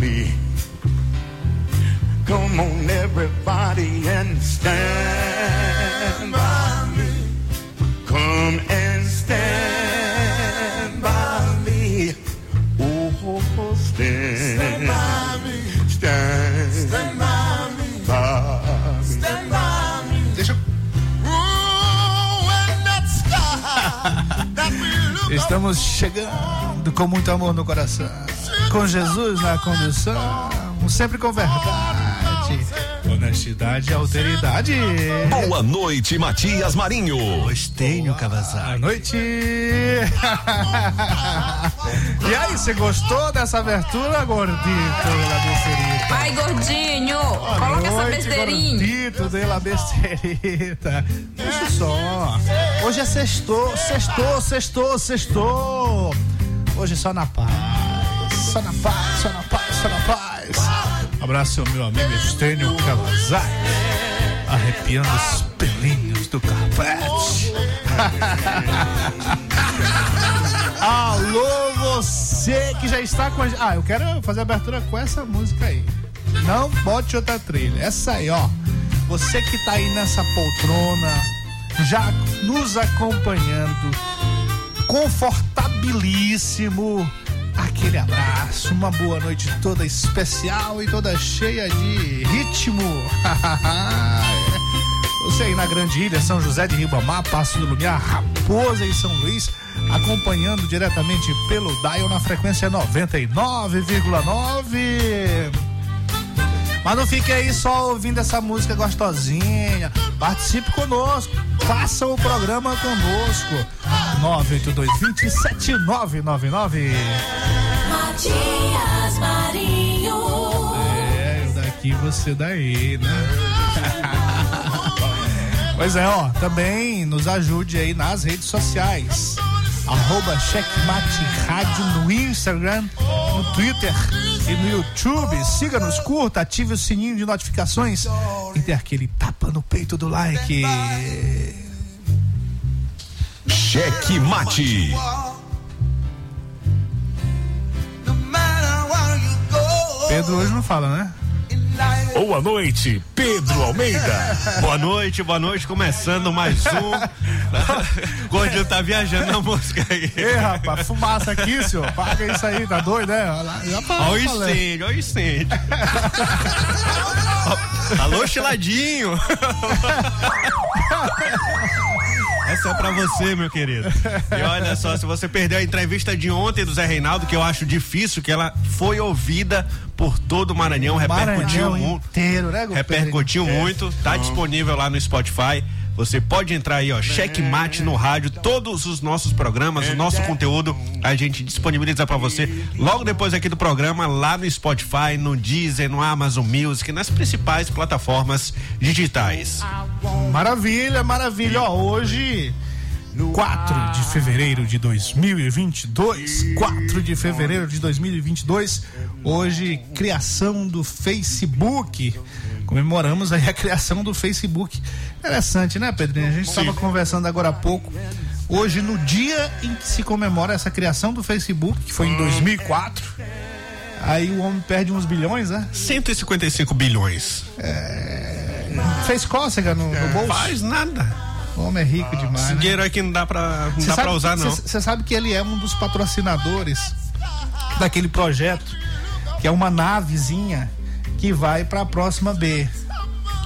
Me Come on, everybody, and stand by me. Come and stand by me. Oh, stand, Stand by me, stand, stand by me, by me. stand by me. Deixa eu... Ooh, and that sky that we look Estamos chegando com muito amor no coração. Com Jesus na condução. Sempre com verdade. Honestidade e alteridade. Boa noite, Matias Marinho. Estênio Cavazar. Boa noite. e aí, você gostou dessa abertura, gordito de la besterita? Vai, gordinho! Coloca essa noite, besteirinha. Gordito de la besterita. Deixa só. Hoje é sextou, sextou, sextou, sextou. Hoje é só na paz. Só na paz, só na paz, só na paz. Abraço ao meu amigo Estênio Cavazar. Arrepiando os pelinhos do carpete. Alô, você que já está com a gente. Ah, eu quero fazer a abertura com essa música aí. Não bote outra trilha. Essa aí, ó. Você que tá aí nessa poltrona, já nos acompanhando, confortabilíssimo. Aquele abraço, uma boa noite toda especial e toda cheia de ritmo. Você aí na Grande Ilha, São José de Ribamar, Passo do Lumiar, Raposa e São Luís, acompanhando diretamente pelo Dial na frequência 99,9. Mas não fique aí só ouvindo essa música gostosinha. Participe conosco. Faça o programa conosco. 982 27999. Matias Marinho. É, eu daqui, você daí, né? pois é, ó, também nos ajude aí nas redes sociais. Arroba Checkmate Rádio no Instagram, no Twitter e no YouTube. Siga-nos, curta, ative o sininho de notificações e dê aquele tapa no peito do like. Cheque Mate. Pedro hoje não fala, né? Boa noite, Pedro Almeida. Boa noite, boa noite. Começando mais um. Gordinho tá viajando na música aí. Ei, rapaz, fumaça aqui, senhor. Paga isso aí, tá doido, né? Olha o incêndio, olha o incêndio. Alô, chiladinho. Essa é pra você, meu querido. E olha só, se você perdeu a entrevista de ontem do Zé Reinaldo, que eu acho difícil, que ela foi ouvida por todo o Maranhão, repercutiu Maranhão muito. inteiro, né, Pedro? Repercutiu É. muito, tá disponível lá no Spotify. Você pode entrar aí, ó, Checkmate no rádio, todos os nossos programas, o nosso conteúdo, a gente disponibiliza para você logo depois aqui do programa, lá no Spotify, no Deezer, no Amazon Music, nas principais plataformas digitais. Maravilha, maravilha. Ó, hoje 4 de fevereiro de 2022. 4 de fevereiro de 2022. Hoje, criação do Facebook. Comemoramos aí a criação do Facebook. Interessante, né, Pedrinho? A gente estava conversando agora há pouco. Hoje, no dia em que se comemora essa criação do Facebook, que foi em 2004. Aí o homem perde uns bilhões, né? 155 bilhões. Fez cócega no, no bolso. Faz nada. O homem é rico demais. Esse né? dinheiro aqui não dá pra, não Cê dá sabe- pra usar, não. Você sabe que ele é um dos patrocinadores daquele projeto, que é uma navezinha que vai para a próxima B.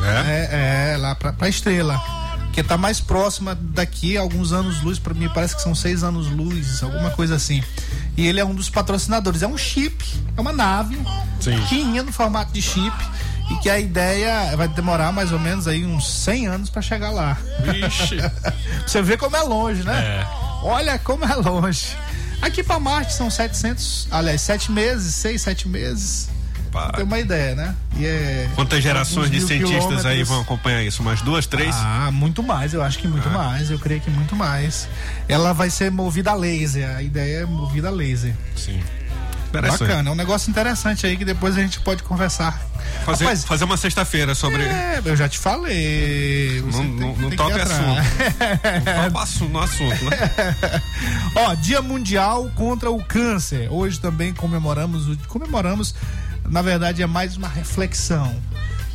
É? É, é lá pra, pra estrela. Que tá mais próxima daqui, alguns anos luz, para mim parece que são seis anos luz, alguma coisa assim. E ele é um dos patrocinadores. É um chip, é uma nave, Sim. pequenininha no formato de chip. E que a ideia vai demorar mais ou menos aí uns 100 anos para chegar lá. Vixe. Você vê como é longe, né? É. Olha como é longe. Aqui para Marte são 700, aliás, 7 meses, 6, 7 meses. Pá. Tem uma ideia, né? E é Quantas gerações de cientistas aí vão acompanhar isso? Umas duas, três? Ah, muito mais, eu acho que muito Ah. mais, eu creio que muito mais. Ela vai ser movida a laser, a ideia é movida a laser. Sim. Interessante. Bacana, é um negócio interessante aí que depois a gente pode conversar. Fazer, Rapaz, fazer uma sexta-feira sobre. é, eu já te falei. Não, não, tem não atrás. assunto. No assunto, né? Ó, Dia Mundial contra o Câncer. Hoje também comemoramos, o- comemoramos, na verdade é mais uma reflexão.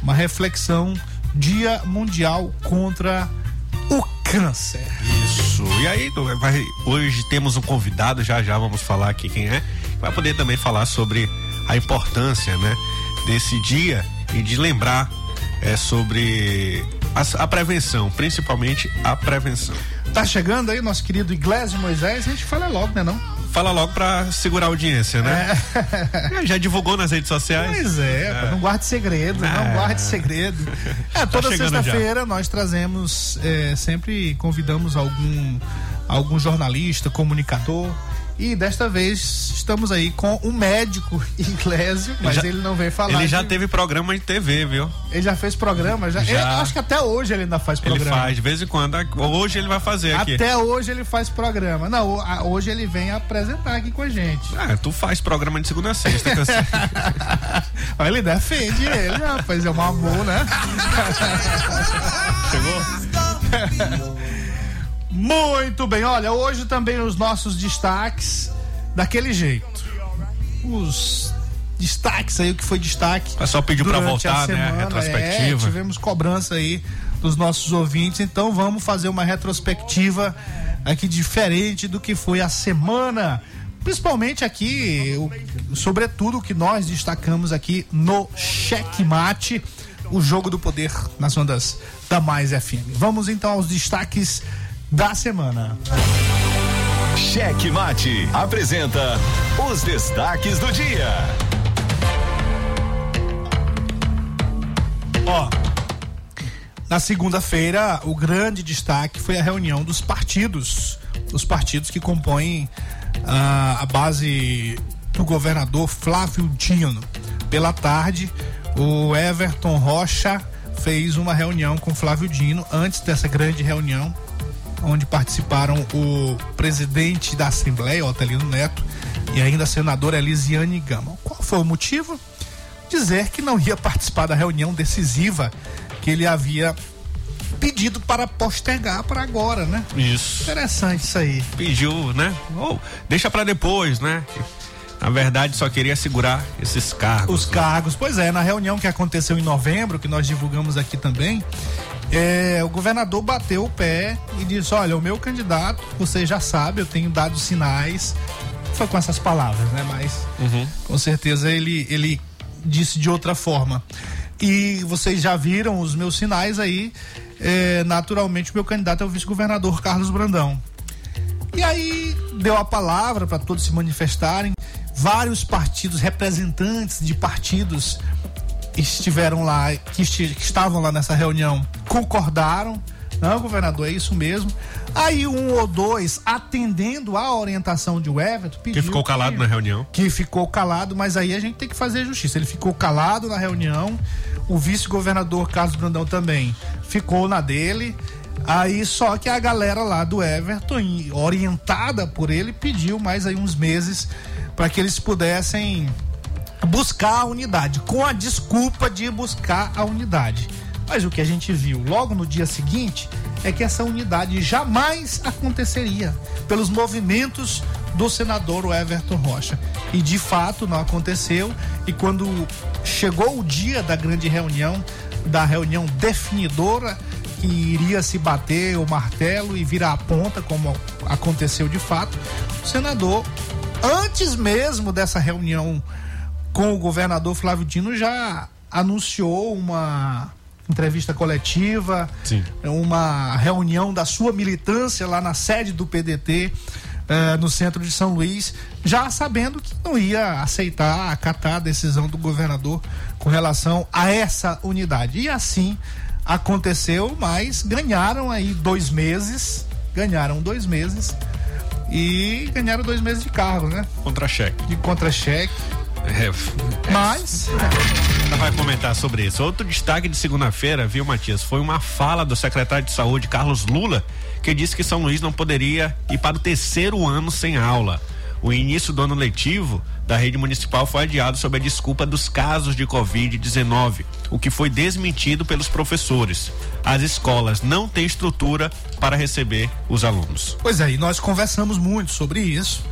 Uma reflexão, Dia Mundial contra o Câncer. Isso. E aí, vai- hoje temos um convidado, já já vamos falar aqui quem é. Vai poder também falar sobre a importância, né, desse dia e de lembrar é, sobre a, a prevenção, principalmente a prevenção. Tá chegando aí nosso querido Iglesias Moisés, a gente fala logo, né não? Fala logo pra segurar a audiência, né? É, Já divulgou nas redes sociais? Pois é, não guarde segredo, não É. guarde segredo. É, toda chegando sexta-feira nós trazemos, é, sempre convidamos algum, algum jornalista, comunicador. E desta vez estamos aí com um médico Iglesio, mas já- ele não veio falar. Ele já de- teve programa de TV, viu? ele já fez programa, já. Já. Eu acho que até hoje ele ainda faz Ele programa. faz, de vez em quando. Hoje ele vai fazer aqui. Até hoje ele faz programa. Não, hoje ele vem apresentar aqui com a gente. Ah, tu faz programa de segunda a sexta. que eu sei. Olha, ele defende ele, rapaz, é um amor, né? Chegou? Muito bem, olha, hoje também os nossos destaques daquele jeito. Os destaques aí, o que foi destaque. O pessoal pediu pra durante a voltar, né? A semana, retrospectiva. É, tivemos cobrança aí dos nossos ouvintes, então vamos fazer uma retrospectiva aqui diferente do que foi a semana. Principalmente aqui, o, sobretudo o que nós destacamos aqui no Checkmate, o jogo do poder nas ondas da Mais FM. Vamos então aos destaques da semana. Cheque Mate apresenta os destaques do dia. Ó, na segunda-feira, o grande destaque foi a reunião dos partidos, os partidos que compõem ah, a base do governador Flávio Dino. Pela tarde, o Everton Rocha fez uma reunião com Flávio Dino antes dessa grande reunião, onde participaram o presidente da Assembleia, Otelino Neto, e ainda a senadora Elisiane Gama. Qual foi o motivo? dizer que não ia participar da reunião decisiva que ele havia pedido para postergar para agora, né? Isso. Interessante isso aí. Pediu, né? Ou deixa pra depois, né? Na verdade, só queria segurar esses cargos. Os né? cargos, pois é, na reunião que aconteceu em novembro, que nós divulgamos aqui também, é, o governador bateu o pé e disse: Olha, o meu candidato, você já sabe, eu tenho dado sinais. Foi com essas palavras, né? Mas com certeza ele, ele disse de outra forma. E vocês já viram os meus sinais aí. é, naturalmente, o meu candidato é o vice-governador Carlos Brandão. E aí deu a palavra para todos se manifestarem. Vários partidos, representantes de partidos estiveram lá, que, esti- que estavam lá nessa reunião, concordaram Não, governador, é isso mesmo. Aí um ou dois, atendendo à orientação de Everton, pediu Que ficou calado na reunião. que ficou calado, mas aí a gente tem que fazer justiça. Ele ficou calado na reunião, o vice-governador Carlos Brandão também ficou na dele. Aí só que a galera lá do Everton, orientada por ele, pediu mais aí uns meses para que eles pudessem buscar a unidade, com a desculpa de buscar a unidade. Mas o que a gente viu logo no dia seguinte é que essa unidade jamais aconteceria pelos movimentos do senador Everton Rocha. E de fato não aconteceu. E quando chegou o dia da grande reunião, da reunião definidora, que iria se bater o martelo e virar a ponta, como aconteceu de fato, o senador, antes mesmo dessa reunião com o governador Flávio Dino, já anunciou uma entrevista coletiva, Sim. uma reunião da sua militância lá na sede do PDT. eh, no centro de São Luís, já sabendo que não ia aceitar, acatar a decisão do governador com relação a essa unidade. E assim aconteceu, mas ganharam aí dois meses, ganharam dois meses e ganharam dois meses de cargo, né? Contra-cheque. De contra-cheque. É, Mas vai comentar sobre isso. Outro destaque de segunda-feira, viu, Matias? Foi uma fala do secretário de saúde, Carlos Lula, que disse que São Luís não poderia ir para o terceiro ano sem aula. O início do ano letivo da rede municipal foi adiado sob a desculpa dos casos de Covid-19, o que foi desmentido pelos professores. As escolas não têm estrutura para receber os alunos. Pois é, e nós conversamos muito sobre isso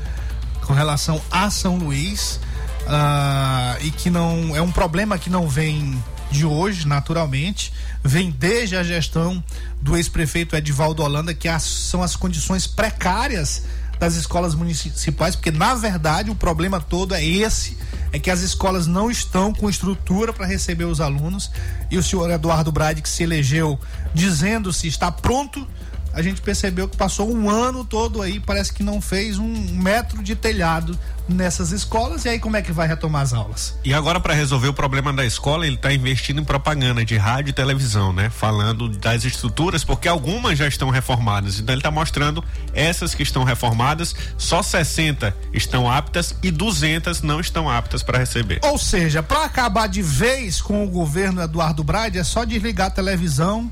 com relação a São Luís ah, e que não é um problema que não vem de hoje, naturalmente, vem desde a gestão do ex-prefeito Edivaldo Holanda, que as- são as condições precárias das escolas municipais, porque na verdade o problema todo é esse, é que as escolas não estão com estrutura para receber os alunos. E o senhor Eduardo Brade que se elegeu dizendo se está pronto a gente percebeu que passou um ano todo aí, parece que não fez um metro de telhado nessas escolas. E aí, como é que vai retomar as aulas? E agora, para resolver o problema da escola, ele está investindo em propaganda de rádio e televisão, né? Falando das estruturas, porque algumas já estão reformadas. Então, ele está mostrando essas que estão reformadas, só 60 estão aptas e 200 não estão aptas para receber. Ou seja, para acabar de vez com o governo Eduardo Brade, é só desligar a televisão.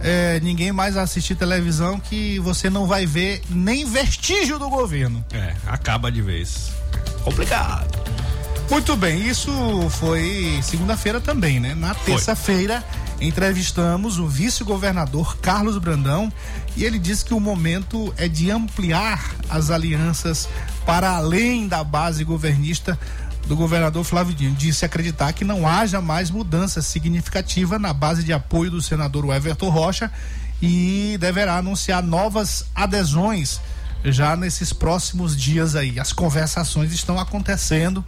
é, ninguém mais assistir televisão que você não vai ver nem vestígio do governo. É, acaba de vez. Complicado. Muito bem, isso foi segunda-feira também, né? Na terça-feira entrevistamos o vice-governador Carlos Brandão e ele disse que o momento é de ampliar as alianças para além da base governista do governador Flávio Dino. Disse acreditar que não haja mais mudança significativa na base de apoio do senador Everton Rocha e deverá anunciar novas adesões já nesses próximos dias aí. As conversações estão acontecendo.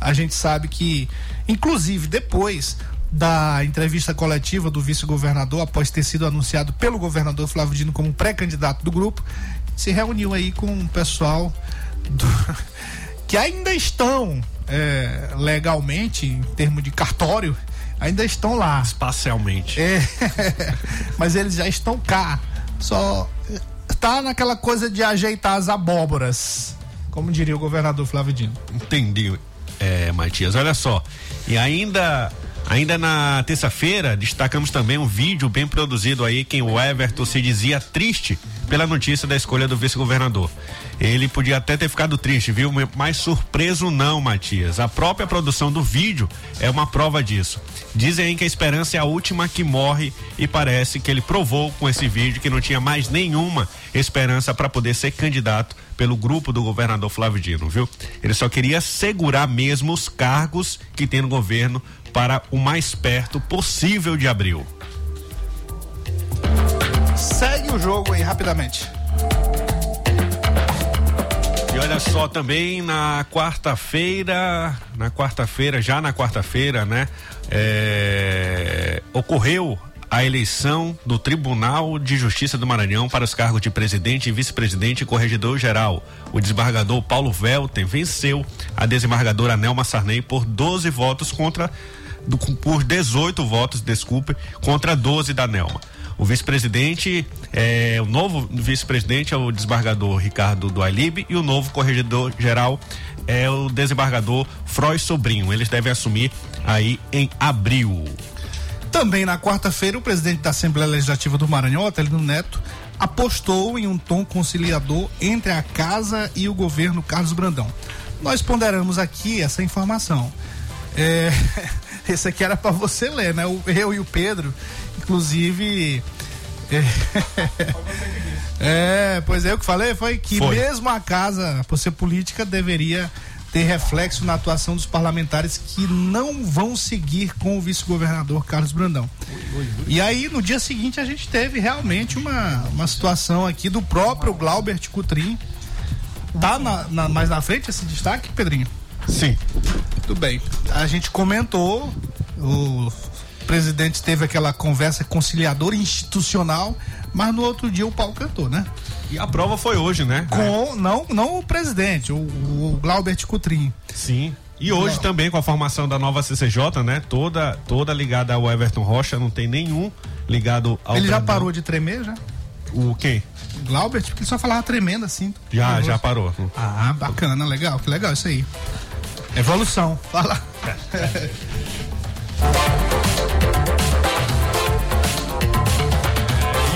A gente sabe que, inclusive, depois da entrevista coletiva do vice-governador, após ter sido anunciado pelo governador Flávio Dino como pré-candidato do grupo, se reuniu aí com o pessoal do- que ainda estão é, legalmente, em termos de cartório, ainda estão lá. Espacialmente. É, mas eles já estão cá. Só tá naquela coisa de ajeitar as abóboras, como diria o governador Flávio Dino. Entendi, é, Matias. Olha só. E ainda. Ainda na terça-feira, destacamos também um vídeo bem produzido aí, quem o Everton se dizia triste pela notícia da escolha do vice-governador. Ele podia até ter ficado triste, viu? Mas surpreso não, Matias. A própria produção do vídeo é uma prova disso. Dizem que a esperança é a última que morre e parece que ele provou com esse vídeo que não tinha mais nenhuma esperança para poder ser candidato pelo grupo do governador Flávio Dino, viu? Ele só queria segurar mesmo os cargos que tem no governo para o mais perto possível de abril. Segue o jogo aí rapidamente. E olha só também na quarta-feira, na quarta-feira, já na quarta-feira, né? é, ocorreu a eleição do Tribunal de Justiça do Maranhão para os cargos de presidente, vice-presidente e corregedor-geral. O desembargador Paulo Velten venceu a desembargadora Nelma Sarney por 12 votos contra por 18 votos, desculpe, contra 12 da Nelma. O vice-presidente, é, o novo vice-presidente é o desembargador Ricardo Dualib e o novo corregedor-geral é o desembargador Froy Sobrinho. Eles devem assumir aí em abril. Também na quarta-feira, o presidente da Assembleia Legislativa do Maranhão, Otelino Neto, apostou em um tom conciliador entre a casa e o governo Carlos Brandão. Nós ponderamos aqui essa informação. É, esse aqui era para você ler, né? Eu e o Pedro, inclusive. É, pois é, eu que falei foi que Foi. mesmo a casa, por ser política, deveria ter reflexo na atuação dos parlamentares que não vão seguir com o vice-governador Carlos Brandão. E aí, no dia seguinte, a gente teve realmente uma, uma situação aqui do próprio Glaubert Cutrim. Tá na, na- mais na frente esse destaque, Pedrinho? Sim. Tudo bem. A gente comentou, o presidente teve aquela conversa conciliadora institucional, mas no outro dia o pau cantou, né? E a prova foi hoje, né? Com, não, não o presidente, o, o Glaubert Cutrim. Sim. E hoje também com a formação da nova CCJ, né? Toda, toda ligada ao Everton Rocha, não tem nenhum ligado ao. Ele já Brandão. parou de tremer, já? O quem? O Glaubert, porque ele só falava tremendo assim. Já, Nervoso. já parou. Ah, bacana, legal, que legal isso aí. Evolução, fala.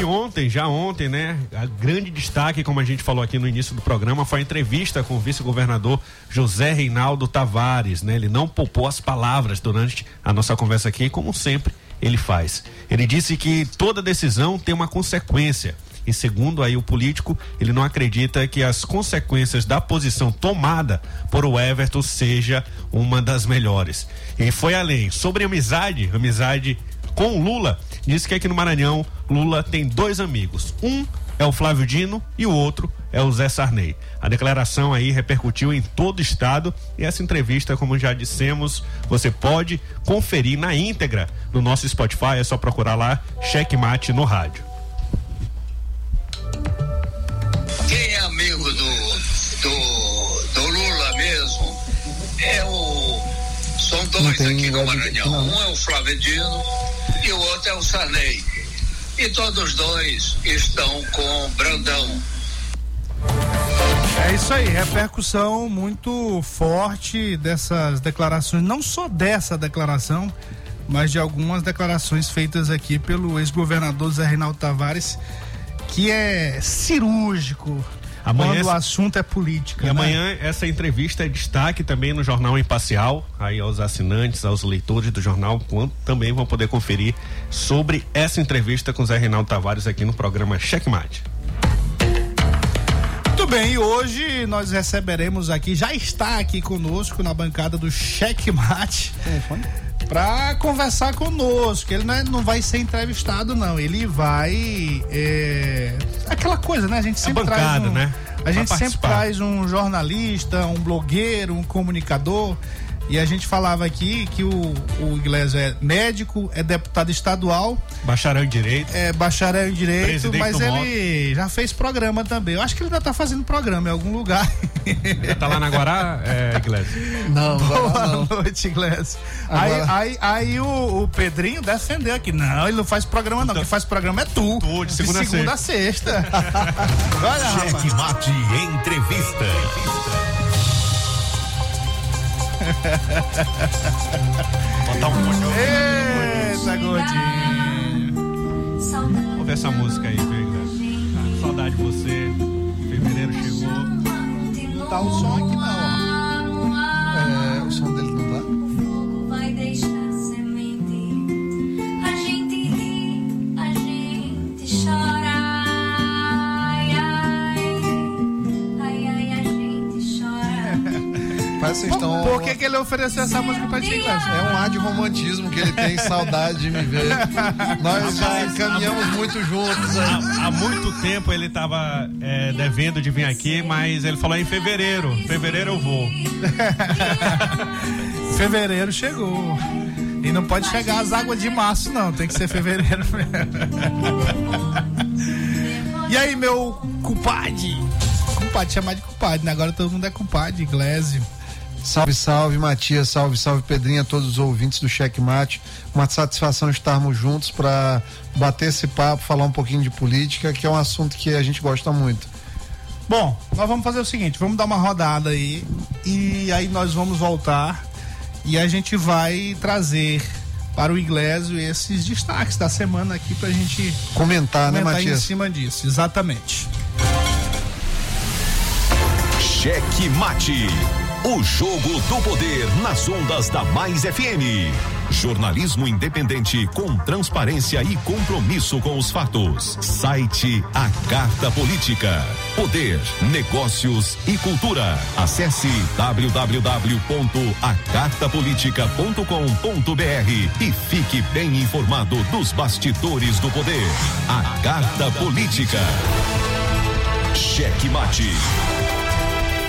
E ontem, já ontem, né? A grande destaque, como a gente falou aqui no início do programa, foi a entrevista com o vice-governador José Reinaldo Tavares, né? Ele não poupou as palavras durante a nossa conversa aqui, como sempre ele faz. Ele disse que toda decisão tem uma consequência. E segundo aí o político, ele não acredita que as consequências da posição tomada por o Everton seja uma das melhores. E foi além. Sobre amizade, amizade com o Lula, disse que aqui no Maranhão, Lula tem dois amigos. Um é o Flávio Dino e o outro é o Zé Sarney. A declaração aí repercutiu em todo o estado e essa entrevista, como já dissemos, você pode conferir na íntegra no nosso Spotify, é só procurar lá Checkmate no rádio. Quem é amigo do, do, do Lula mesmo é o. São dois aqui no Maranhão. Um é o Flávio Dino e o outro é o Sarney. E todos dois estão com Brandão. É isso aí, repercussão muito forte dessas declarações, não só dessa declaração, mas de algumas declarações feitas aqui pelo ex-governador Zé Reinaldo Tavares, que é cirúrgico Amanhã quando o assunto é política. E né? amanhã essa entrevista é destaque também no Jornal Imparcial, aí aos assinantes, aos leitores do jornal, quanto também vão poder conferir sobre essa entrevista com Zé Reinaldo Tavares aqui no programa Checkmate. Muito bem, e hoje nós receberemos aqui, já está aqui conosco na bancada do Checkmate. Pra conversar conosco. Ele não, é- não vai ser entrevistado, não. Ele vai. é, aquela coisa, né? A gente sempre bancada, traz. Um, né? A gente sempre traz um jornalista, um blogueiro, um comunicador. E a gente falava aqui que o, o Iglesias é médico, é deputado estadual, Bacharel em Direito. é bacharel em direito, Presidente mas ele já fez programa também. Eu acho que ele ainda tá fazendo programa em algum lugar. Já tá lá na Guará, é, Iglesias? Não, Boa não. noite, Iglesias. Aí, Agora- aí, aí o, o Pedrinho defendeu aqui. Não, ele não faz programa, não. Quem faz programa é tu. Tu, de segunda a segunda a sexta. Olha, rapaz. Cheque Mate Entrevista. Botar um pouquinho. Eita, gordinho. Vamos ver essa música aí, Iglesias? Ah, saudade de você. Fevereiro chegou. Tá o som aqui não, ó. É, o som dele Estão. Por que, que ele ofereceu essa música pra ti, Iglesias? É um ar de romantismo que ele tem saudade de me ver. Nós já caminhamos muito juntos aí. Há, há muito tempo ele tava é, devendo de vir aqui, mas ele falou em fevereiro. Fevereiro eu vou. Fevereiro chegou. E não pode chegar às águas de março, não. Tem que ser fevereiro mesmo. E aí, meu culpade? Culpade, chamar de culpade, né? Agora todo mundo é culpade, Iglesio. Salve, salve, Matias, salve, salve, Pedrinha, todos os ouvintes do Checkmate. Uma satisfação estarmos juntos para bater esse papo, falar um pouquinho de política, que é um assunto que a gente gosta muito. Bom, nós vamos fazer o seguinte, vamos dar uma rodada aí e aí nós vamos voltar e a gente vai trazer para o Iglesio esses destaques da semana aqui pra gente Comentar, né, comentar em Matias? cima disso. Exatamente. Cheque Mate. O jogo do poder nas ondas da Mais FM. Jornalismo independente com transparência e compromisso com os fatos. Site A Carta Política. Poder, negócios e cultura. Acesse www.acartapolitica.com.br e fique bem informado dos bastidores do poder. A Carta Política. Cheque Mate.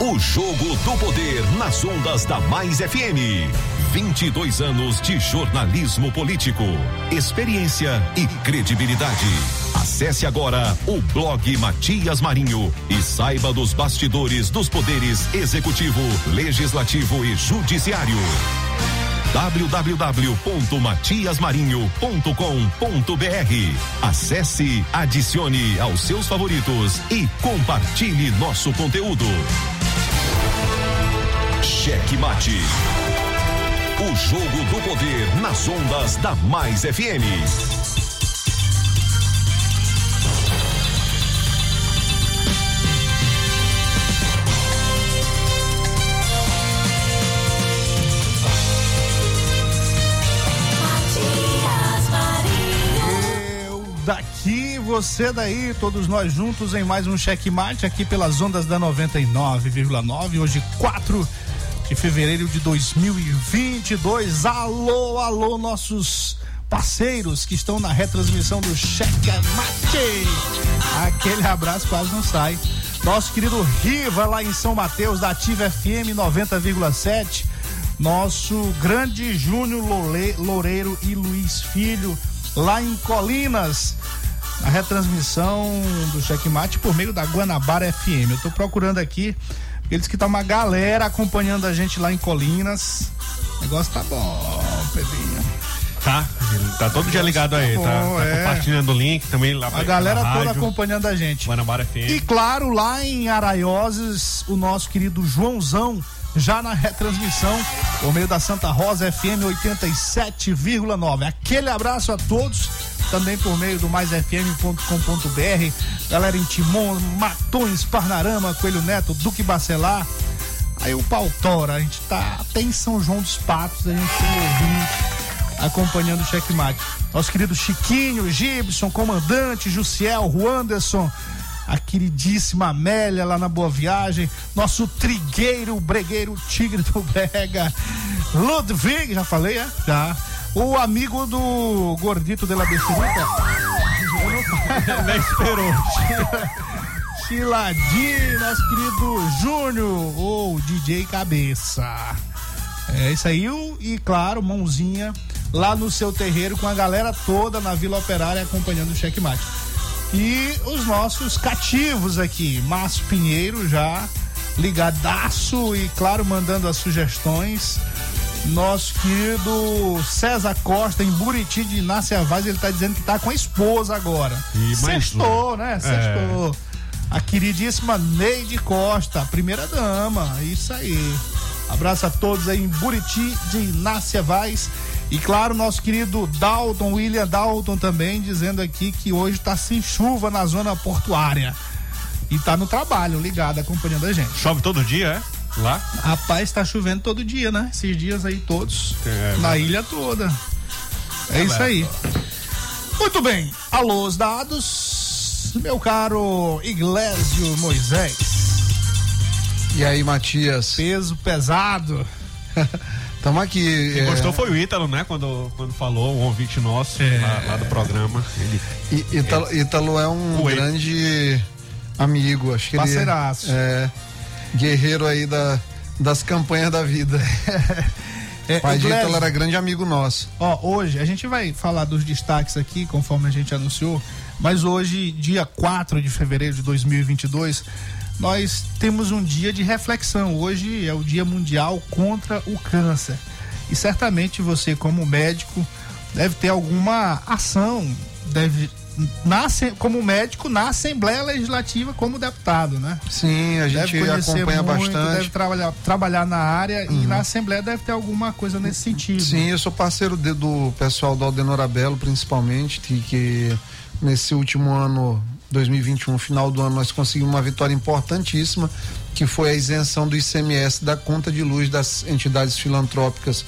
o jogo do poder nas ondas da Mais FM. 22 anos de jornalismo político, experiência e credibilidade. Acesse agora o blog Matias Marinho e saiba dos bastidores dos poderes executivo, legislativo e judiciário www.matiasmarinho.com.br. Acesse, adicione aos seus favoritos e compartilhe nosso conteúdo. Cheque Mate. O jogo do poder nas ondas da Mais FM. Eu daqui, você daí, todos nós juntos em mais um checkmate aqui pelas ondas da 99,9. Hoje, 4 de fevereiro de 2022. Alô, alô, nossos parceiros que estão na retransmissão do Checkmate. Aquele abraço quase não sai. Nosso querido Riva lá em São Mateus, da Ativa FM 90,7. Nosso grande Júnior Loureiro e Luiz Filho lá em Colinas. A retransmissão do Checkmate por meio da Guanabara FM. Eu tô procurando aqui, eles que tá uma galera acompanhando a gente lá em Colinas. O negócio tá bom, Pedrinho. Tá, tá todo dia ligado aí, tá, bom, tá é. compartilhando o link também lá A pra- galera toda rádio, acompanhando a gente. Guanabara FM. E claro, lá em Araioses, o nosso querido Joãozão, já na retransmissão, por meio da Santa Rosa FM 87,9. Aquele abraço a todos, também por meio do maisfm.com.br. Galera em Timon, Matões, Parnarama, Coelho Neto, Duque Bacelar. Aí o Pautora, a gente tá até em São João dos Patos, a gente tem ouvinte acompanhando o checkmate. Nosso querido Chiquinho, Gibson, comandante, Jussiel, Ruanderson, a queridíssima Amélia lá na Boa Viagem, nosso trigueiro, bregueiro, tigre do Brega, Ludwig, já falei, é? Já. O amigo do Gordito de la Bexerica. Nem esperou. Chiladinho, nosso querido Júnior, ou DJ Cabeça. É isso aí, e claro, mãozinha lá no seu terreiro com a galera toda na Vila Operária acompanhando o checkmate. E os nossos cativos aqui, Márcio Pinheiro já ligadaço e claro, mandando as sugestões. Nosso querido César Costa em Buriti de Inácia Vaz, ele tá dizendo que tá com a esposa agora. E Sextou, né? Sextou. A queridíssima Neide Costa, primeira dama. Isso aí. Abraço a todos aí em Buriti de Inácia Vaz. E claro, nosso querido Dalton, William Dalton também, dizendo aqui que hoje tá sem chuva na zona portuária. E tá no trabalho, ligado, acompanhando a gente. Chove todo dia, é? Lá? Rapaz, tá chovendo todo dia, né? Esses dias aí todos. É, na verdade. ilha toda. É isso aí. Muito bem. Alô, os dados. Meu caro Iglesio Moisés. E aí, Matias? Peso pesado. Tamo aqui. Quem é, gostou foi o Ítalo, né? Quando, quando falou, um ouvinte nosso lá, lá do programa. Ele, Ítalo, Ítalo é um Oi. grande amigo, acho que Parceiraço. ele é guerreiro aí da, das campanhas da vida. É, Pai de Ítalo era grande amigo nosso. Ó, hoje a gente vai falar dos destaques aqui, conforme a gente anunciou, mas hoje, dia 4 de fevereiro de 2022, nós temos um dia de reflexão. Hoje é o Dia Mundial contra o Câncer. E certamente você, como médico, deve ter alguma ação, deve na, como médico na Assembleia Legislativa como deputado, né? Sim, a gente acompanha muito, bastante. deve trabalhar, trabalhar na área e na Assembleia deve ter alguma coisa nesse sentido. Sim, eu sou parceiro de- do pessoal do Aldenor Abelo, principalmente, que, que nesse último ano, 2021, final do ano, nós conseguimos uma vitória importantíssima, que foi a isenção do ICMS da conta de luz das entidades filantrópicas.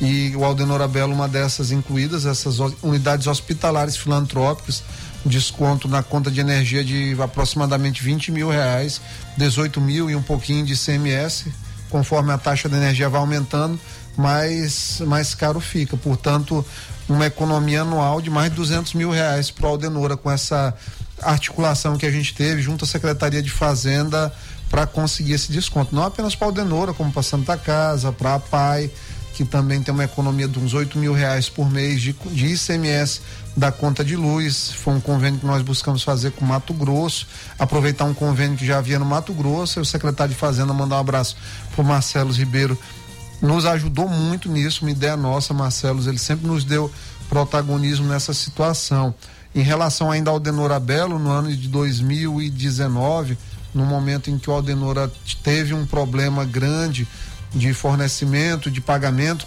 E o Aldenor Abelo, uma dessas incluídas, essas o- unidades hospitalares filantrópicas, desconto na conta de energia de aproximadamente 20 mil reais, 18 mil e um pouquinho de ICMS, conforme a taxa de energia vai aumentando, mais, mais caro fica. Portanto, uma economia anual de mais de 200 mil reais para a Aldenora com essa articulação que a gente teve junto à Secretaria de Fazenda para conseguir esse desconto. Não apenas para a Aldenora, como para Santa Casa, para a PAI, que também tem uma economia de uns 8 mil reais por mês de, de ICMS da conta de luz. Foi um convênio que nós buscamos fazer com Mato Grosso, aproveitar um convênio que já havia no Mato Grosso. E o secretário de Fazenda mandar um abraço para Marcelo Ribeiro. Nos ajudou muito nisso, uma ideia nossa, Marcelo. Ele sempre nos deu protagonismo nessa situação. Em relação ainda ao Aldenora Belo, no ano de 2019, no momento em que o Aldenora teve um problema grande de fornecimento, de pagamento,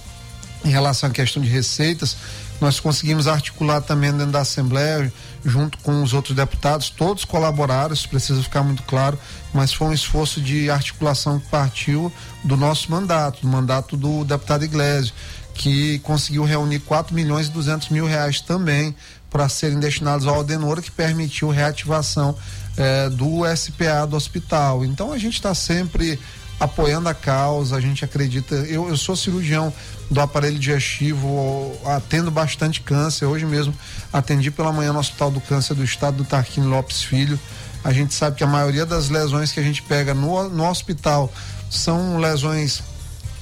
em relação à questão de receitas, nós conseguimos articular também dentro da Assembleia, junto com os outros deputados, todos colaboraram, isso precisa ficar muito claro, mas foi um esforço de articulação que partiu do nosso mandato, do mandato do deputado Iglesias, que conseguiu reunir 4 milhões e 200 mil reais também para serem destinados ao Aldenora, que permitiu reativação eh, do SPA do hospital. Então a gente está sempre apoiando a causa, a gente acredita. Eu, eu sou cirurgião do aparelho digestivo, atendo bastante câncer. Hoje mesmo atendi pela manhã no Hospital do Câncer do Estado do Tarquínio Lopes Filho. A gente sabe que a maioria das lesões que a gente pega no, no hospital são lesões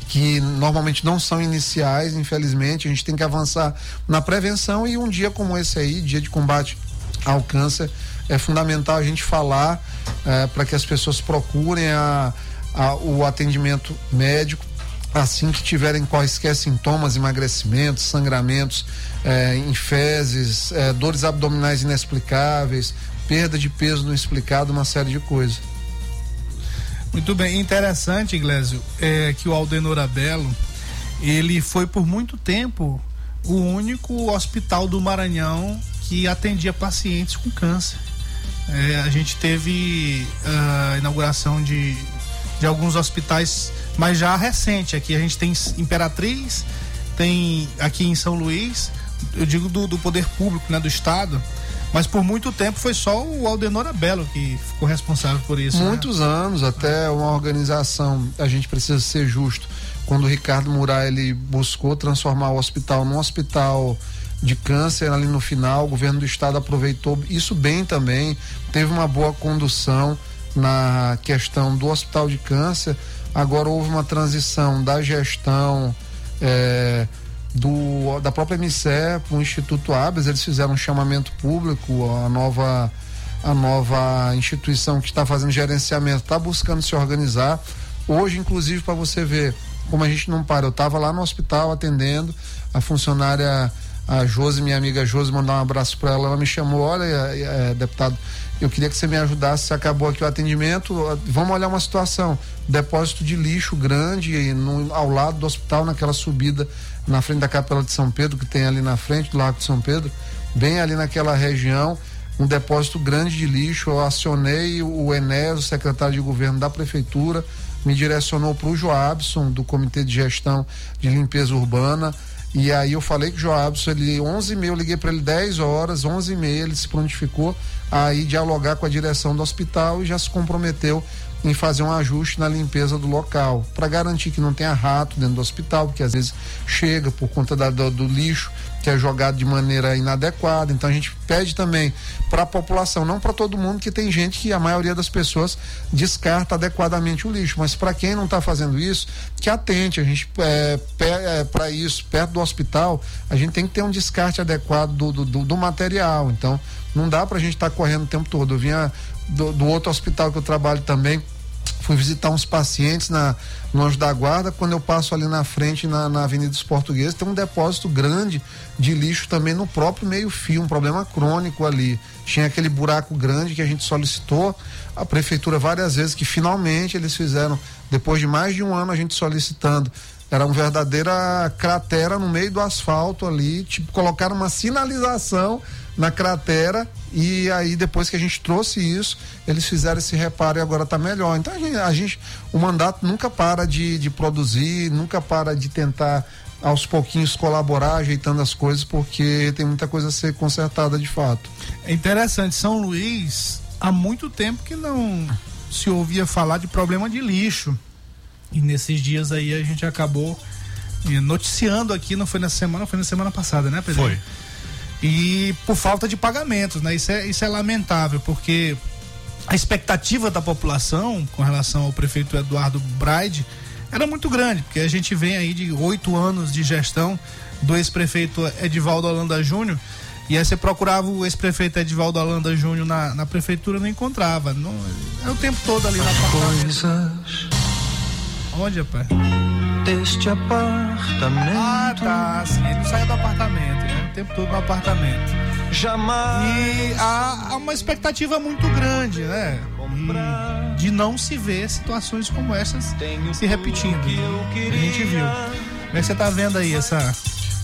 que normalmente não são iniciais, infelizmente. A gente tem que avançar na prevenção e um dia como esse aí, dia de combate ao câncer, é fundamental a gente falar eh, para que as pessoas procurem a, a- o atendimento médico assim que tiverem quaisquer sintomas, emagrecimentos, sangramentos eh, em fezes, eh, dores abdominais inexplicáveis, perda de peso não explicado, uma série de coisas. Muito bem, interessante, Iglesio, é que o Aldenor Abelo, ele foi por muito tempo o único hospital do Maranhão que atendia pacientes com câncer. É, a gente teve a inauguração de, de alguns hospitais, mas já recente. Aqui a gente tem Imperatriz, tem aqui em São Luís, eu digo do, do poder público, né, do estado. Mas por muito tempo foi só o Aldenor Abelo que ficou responsável por isso. né? Muitos anos, até uma organização, a gente precisa ser justo. Quando o Ricardo Murat ele buscou transformar o hospital num hospital de câncer ali no final, o governo do estado aproveitou isso bem também, teve uma boa condução na questão do hospital de câncer. Agora houve uma transição da gestão eh, do, da própria MICE para o Instituto Abas, eles fizeram um chamamento público, a nova a nova instituição que está fazendo gerenciamento está buscando se organizar. Hoje, inclusive, para você ver como a gente não para. Eu estava lá no hospital atendendo, a funcionária, a Josi, minha amiga Josi, mandar um abraço para ela. Ela me chamou: olha, é, deputado, eu queria que você me ajudasse. Acabou aqui o atendimento. Vamos olhar uma situação: depósito de lixo grande no, ao lado do hospital, naquela subida na frente da Capela de São Pedro, que tem ali na frente do Lago de São Pedro, bem ali naquela região um depósito grande de lixo. Eu acionei o Enes, o secretário de governo da prefeitura, me direcionou para o Joabson, do Comitê de Gestão de Limpeza Urbana. E aí eu falei que o Joabson, ele 11 e meia, eu liguei para ele 10 horas, 11 e meia, ele se prontificou, a ir dialogar com a direção do hospital e já se comprometeu em fazer um ajuste na limpeza do local, para garantir que não tenha rato dentro do hospital, porque às vezes chega por conta da, do, do lixo que é jogado de maneira inadequada. Então a gente pede também para a população, não para todo mundo, que tem gente que a maioria das pessoas descarta adequadamente o lixo, mas para quem não está fazendo isso, que atente. A gente é, é, para isso perto do hospital, a gente tem que ter um descarte adequado do, do, do, do material. Então não dá para a gente estar tá correndo o tempo todo. Eu vinha do, do outro hospital que eu trabalho também fui visitar uns pacientes na, no da Guarda, quando eu passo ali na frente, na, na Avenida dos Portugueses, tem um depósito grande de lixo também no próprio meio-fio, um problema crônico ali. Tinha aquele buraco grande que a gente solicitou a prefeitura várias vezes, que finalmente eles fizeram, depois de mais de um ano a gente solicitando. Era uma verdadeira cratera no meio do asfalto ali, tipo, colocaram uma sinalização na cratera e aí depois que a gente trouxe isso, eles fizeram esse reparo e agora está melhor. Então a gente, a gente, o mandato nunca para de, de produzir, nunca para de tentar aos pouquinhos colaborar, ajeitando as coisas, porque tem muita coisa a ser consertada de fato. É interessante, São Luís, há muito tempo que não se ouvia falar de problema de lixo. E nesses dias aí a gente acabou eh, noticiando aqui, não foi na semana, foi na semana passada, né, Pedro? Foi e por falta de pagamentos, né? Isso é, isso é lamentável, porque a expectativa da população com relação ao prefeito Eduardo Braide era muito grande, porque a gente vem aí de oito anos de gestão do ex-prefeito Edivaldo Holanda Júnior, e aí você procurava o ex-prefeito Edivaldo Holanda Júnior na, na prefeitura não encontrava. Não, é o tempo todo ali na Coisas Onde, rapaz? deste apartamento. Ah, tá. Sim, ele não saiu do apartamento, tempo todo no apartamento. Jamais. E há, há uma expectativa muito grande, né? E de não se ver situações como essas se repetindo. A gente viu. Como é que você tá vendo aí essa,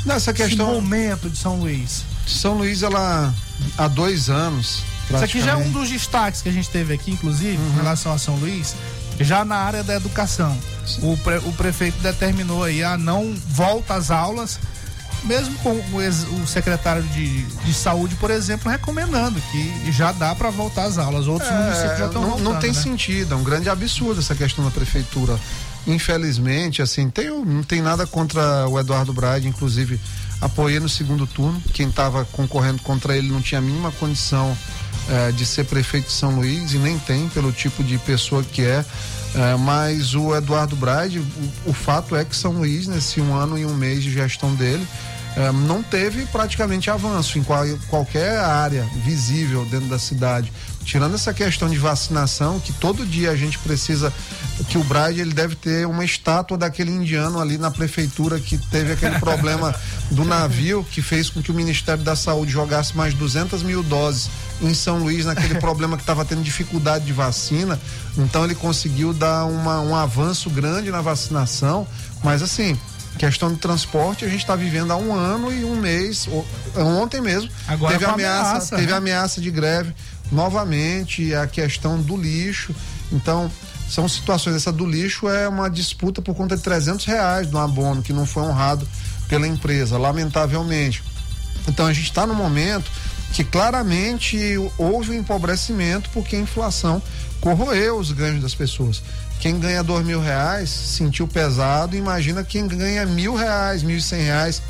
Nessa questão. esse momento de São Luís? São Luís, ela há dois anos. Isso aqui já é um dos destaques que a gente teve aqui, inclusive, em relação a São Luís, já na área da educação. O, pre- o prefeito determinou aí a não volta às aulas, mesmo com o, secretário de, de saúde, por exemplo, recomendando que já dá para voltar às aulas. Outros municípios já É, estão não, voltando. não tem né? sentido, é um grande absurdo essa questão da prefeitura. Infelizmente, assim, tem, não tem nada contra o Eduardo Braide, inclusive apoiei no segundo turno. Quem estava concorrendo contra ele não tinha a mínima condição eh, de ser prefeito de São Luís e nem tem pelo tipo de pessoa que é. Eh, mas o Eduardo Braide, o, o fato é que São Luís, nesse um ano e um mês de gestão dele, eh, não teve praticamente avanço em qual- qualquer área visível dentro da cidade. Tirando essa questão de vacinação, que todo dia a gente precisa, que o Braide ele deve ter uma estátua daquele indiano ali na prefeitura que teve aquele problema do navio que fez com que o Ministério da Saúde jogasse mais 200 mil doses em São Luís naquele problema que estava tendo dificuldade de vacina. Então ele conseguiu dar uma, um avanço grande na vacinação, mas assim questão de transporte a gente está vivendo há um ano e um mês ontem mesmo Agora teve ameaça, ameaça, teve né? ameaça de greve novamente a questão do lixo então são situações essa do lixo é uma disputa por conta de 300 reais do abono que não foi honrado pela empresa lamentavelmente então a gente está no momento que claramente houve um empobrecimento porque a inflação corroeu os ganhos das pessoas. Quem ganha dois mil reais sentiu pesado, imagina quem ganha mil reais, mil e cem reais,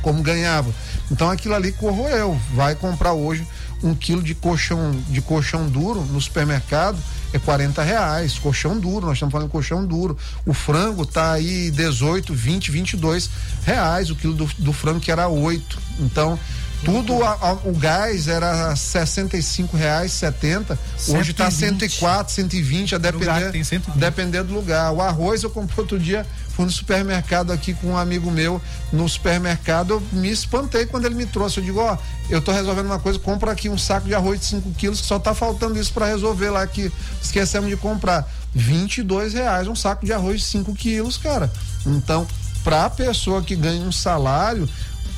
como ganhava. Então aquilo ali corroeu. Vai comprar hoje um quilo de colchão, de colchão duro no supermercado é 40 reais, colchão duro, nós estamos falando de colchão duro. O frango tá aí 18, 20, 22 reais o quilo do, do frango que era 8. Então, tudo, a- a- o gás era 65 reais, 70, hoje está 120. 104, 120, a depender, que tem 120. depender do lugar. O arroz eu comprei outro dia, fui no supermercado aqui com um amigo meu, no supermercado, eu me espantei quando ele me trouxe. Eu digo, ó, eu tô resolvendo uma coisa, compra aqui um saco de arroz de 5 quilos, que só tá faltando isso para resolver lá que esquecemos de comprar. 22 reais um saco de arroz de 5 quilos, cara. Então, pra pessoa que ganha um salário,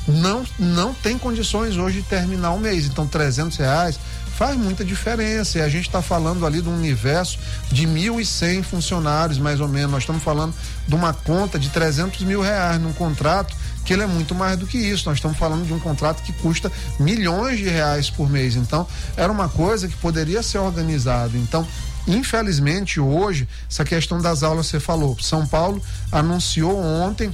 não, não tem condições hoje de terminar o mês. Então, 300 reais faz muita diferença. E a gente está falando ali de um universo de 1.100 funcionários, mais ou menos. Nós estamos falando de uma conta de 300 mil reais num contrato que ele é muito mais do que isso. Nós estamos falando de um contrato que custa milhões de reais por mês. Então, era uma coisa que poderia ser organizada. Então, infelizmente, hoje, essa questão das aulas você falou. São Paulo anunciou ontem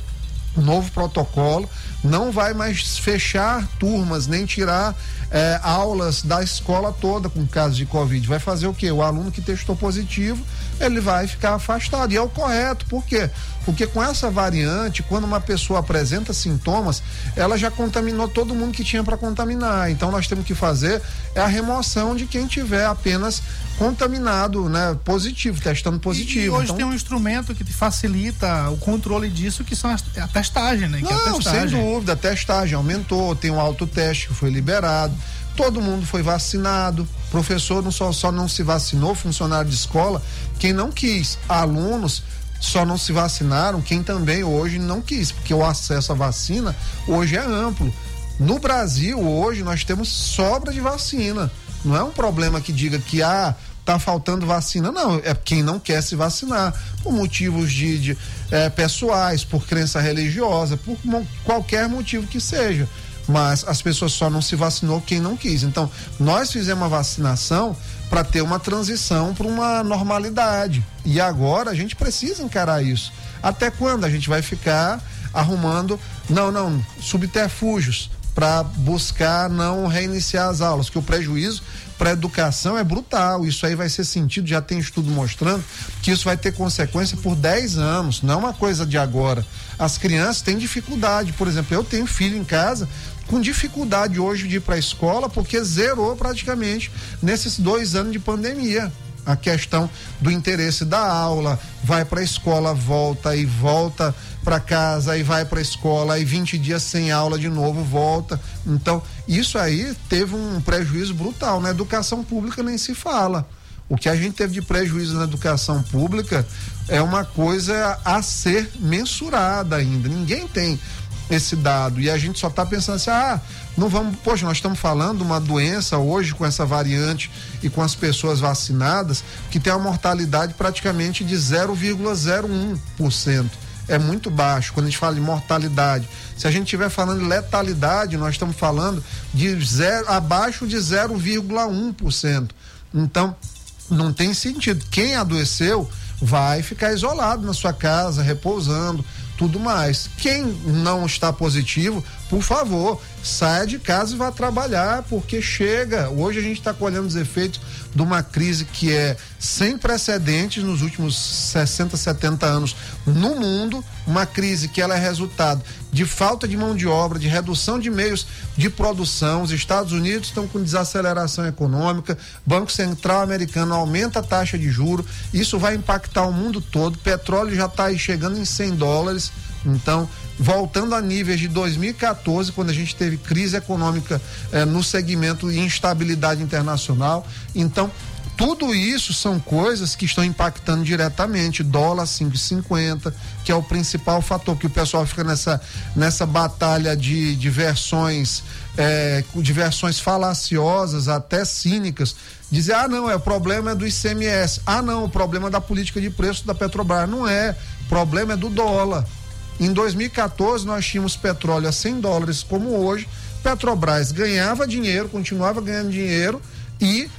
um novo protocolo, não vai mais fechar turmas, nem tirar eh, aulas da escola toda com caso de Covid. Vai fazer o quê? O aluno que testou positivo, ele vai ficar afastado. E é o correto, por quê? Porque com essa variante, quando uma pessoa apresenta sintomas, ela já contaminou todo mundo que tinha para contaminar. Então nós temos que fazer é a remoção de quem tiver apenas contaminado, né, positivo, testando positivo. E, e hoje então, tem um instrumento que facilita o controle disso, que são as, a testagem, né? Que é Não, testagem. sem dúvida, a testagem aumentou, tem um autoteste que foi liberado, todo mundo foi vacinado, professor não só, só não se vacinou, funcionário de escola, quem não quis, alunos só não se vacinaram, quem também hoje não quis, porque o acesso à vacina hoje é amplo. No Brasil, hoje, nós temos sobra de vacina. Não é um problema que diga que ah, tá faltando vacina. Não, é quem não quer se vacinar, por motivos de, de eh, pessoais, por crença religiosa, por qualquer motivo que seja. Mas as pessoas só não se vacinou quem não quis. Então, nós fizemos a vacinação para ter uma transição para uma normalidade. E agora a gente precisa encarar isso. Até quando a gente vai ficar arrumando, não, não, subterfúgios para buscar não reiniciar as aulas, que o prejuízo para a educação é brutal. Isso aí vai ser sentido, já tem estudo mostrando que isso vai ter consequência por 10 anos, não é uma coisa de agora. As crianças têm dificuldade, por exemplo, eu tenho filho em casa com dificuldade hoje de ir para a escola porque zerou praticamente nesses dois anos de pandemia a questão do interesse da aula, vai para a escola, volta e volta para casa e vai para a escola e 20 dias sem aula de novo, volta. Então, isso aí teve um prejuízo brutal. Na educação pública nem se fala. O que a gente teve de prejuízo na educação pública é uma coisa a ser mensurada ainda. Ninguém tem esse dado e a gente só está pensando assim, ah, não vamos, poxa, nós estamos falando uma doença hoje com essa variante e com as pessoas vacinadas que tem uma mortalidade praticamente de 0,01%. É muito baixo quando a gente fala de mortalidade. Se a gente estiver falando de letalidade, nós estamos falando de zero, abaixo de 0,1%. Então, não tem sentido. Quem adoeceu vai ficar isolado na sua casa, repousando, tudo mais. Quem não está positivo, por favor, saia de casa e vá trabalhar, porque chega. Hoje a gente está colhendo os efeitos de uma crise que é sem precedentes nos últimos 60, 70 anos no mundo, uma crise que ela é resultado de falta de mão de obra, de redução de meios de produção. Os Estados Unidos estão com desaceleração econômica, Banco Central americano aumenta a taxa de juro, isso vai impactar o mundo todo. Petróleo já está aí chegando em 100 dólares. Então, voltando a níveis de 2014, quando a gente teve crise econômica eh, no segmento e instabilidade internacional. Então, tudo isso são coisas que estão impactando diretamente. Dólar 5,50, que é o principal fator, que o pessoal fica nessa, nessa batalha de, de versões, eh, de versões falaciosas, até cínicas. Dizer, ah, não, é o problema é do ICMS. Ah, não, o problema é da política de preço da Petrobras. Não é. O problema é do dólar. Em 2014, nós tínhamos petróleo a 100 dólares, como hoje. Petrobras ganhava dinheiro, continuava ganhando dinheiro e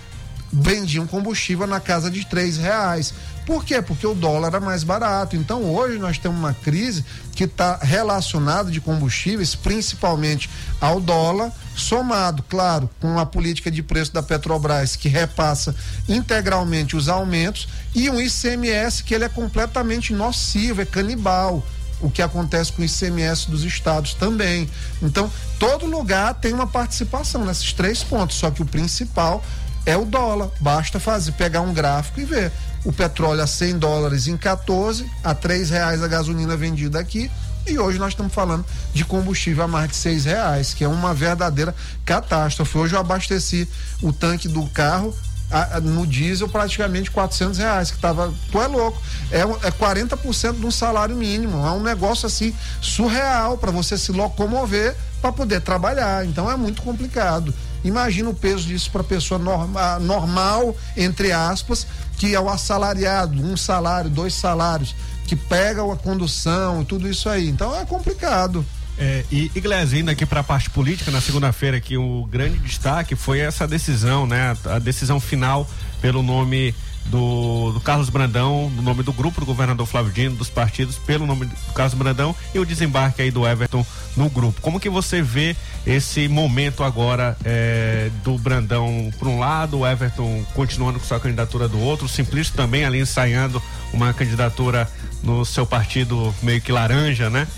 vendia um combustível na casa de três reais. Por quê? Porque o dólar era mais barato. Então hoje nós temos uma crise que está relacionada de combustíveis, principalmente ao dólar, somado, claro, com a política de preço da Petrobras que repassa integralmente os aumentos e um ICMS que ele é completamente nocivo, é canibal o que acontece com o ICMS dos estados também. Então, todo lugar tem uma participação nesses três pontos, só que o principal é o dólar. Basta fazer, pegar um gráfico e ver. O petróleo a 100 dólares em 14, a três reais a gasolina vendida aqui. E hoje nós estamos falando de combustível a mais de seis reais, que é uma verdadeira catástrofe. Hoje eu abasteci o tanque do carro a- no diesel praticamente 400 reais, que tava, tu é louco, é, é 40% de um salário mínimo, é um negócio assim surreal para você se locomover para poder trabalhar, então é muito complicado. Imagina o peso disso para pessoa norma, normal, entre aspas, que é o assalariado, um salário, dois salários, que pega a condução tudo isso aí. Então é complicado. É, e Iglesias, indo aqui para a parte política, na segunda-feira que o grande destaque foi essa decisão, né? A, decisão final pelo nome do, do, Carlos Brandão, no nome do grupo do governador Flávio Dino, dos partidos, pelo nome do Carlos Brandão e o desembarque aí do Everton no grupo. Como que você vê esse momento agora é, do Brandão por um lado, o Everton continuando com sua candidatura do outro, o Simplício também ali ensaiando uma candidatura no seu partido meio que laranja, né?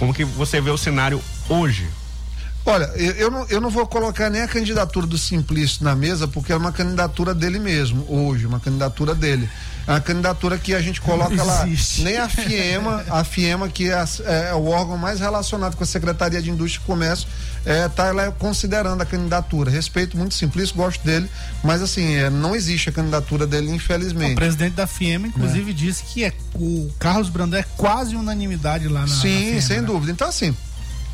Como que você vê o cenário hoje? Olha, eu, eu, não, eu não vou colocar nem a candidatura do Simplício na mesa, porque é uma candidatura dele mesmo, hoje, uma candidatura dele. É uma candidatura que a gente coloca lá. Nem a FIEMA, a FIEMA, que é, é, o órgão mais relacionado com a Secretaria de Indústria e Comércio, está é, considerando a candidatura. Respeito muito Simplício, gosto dele, mas assim, é, não existe a candidatura dele, infelizmente. O presidente da FIEMA, inclusive, é. disse que é, o Carlos Brandão é quase unanimidade lá na. Sim, na sem né? dúvida. Então, assim,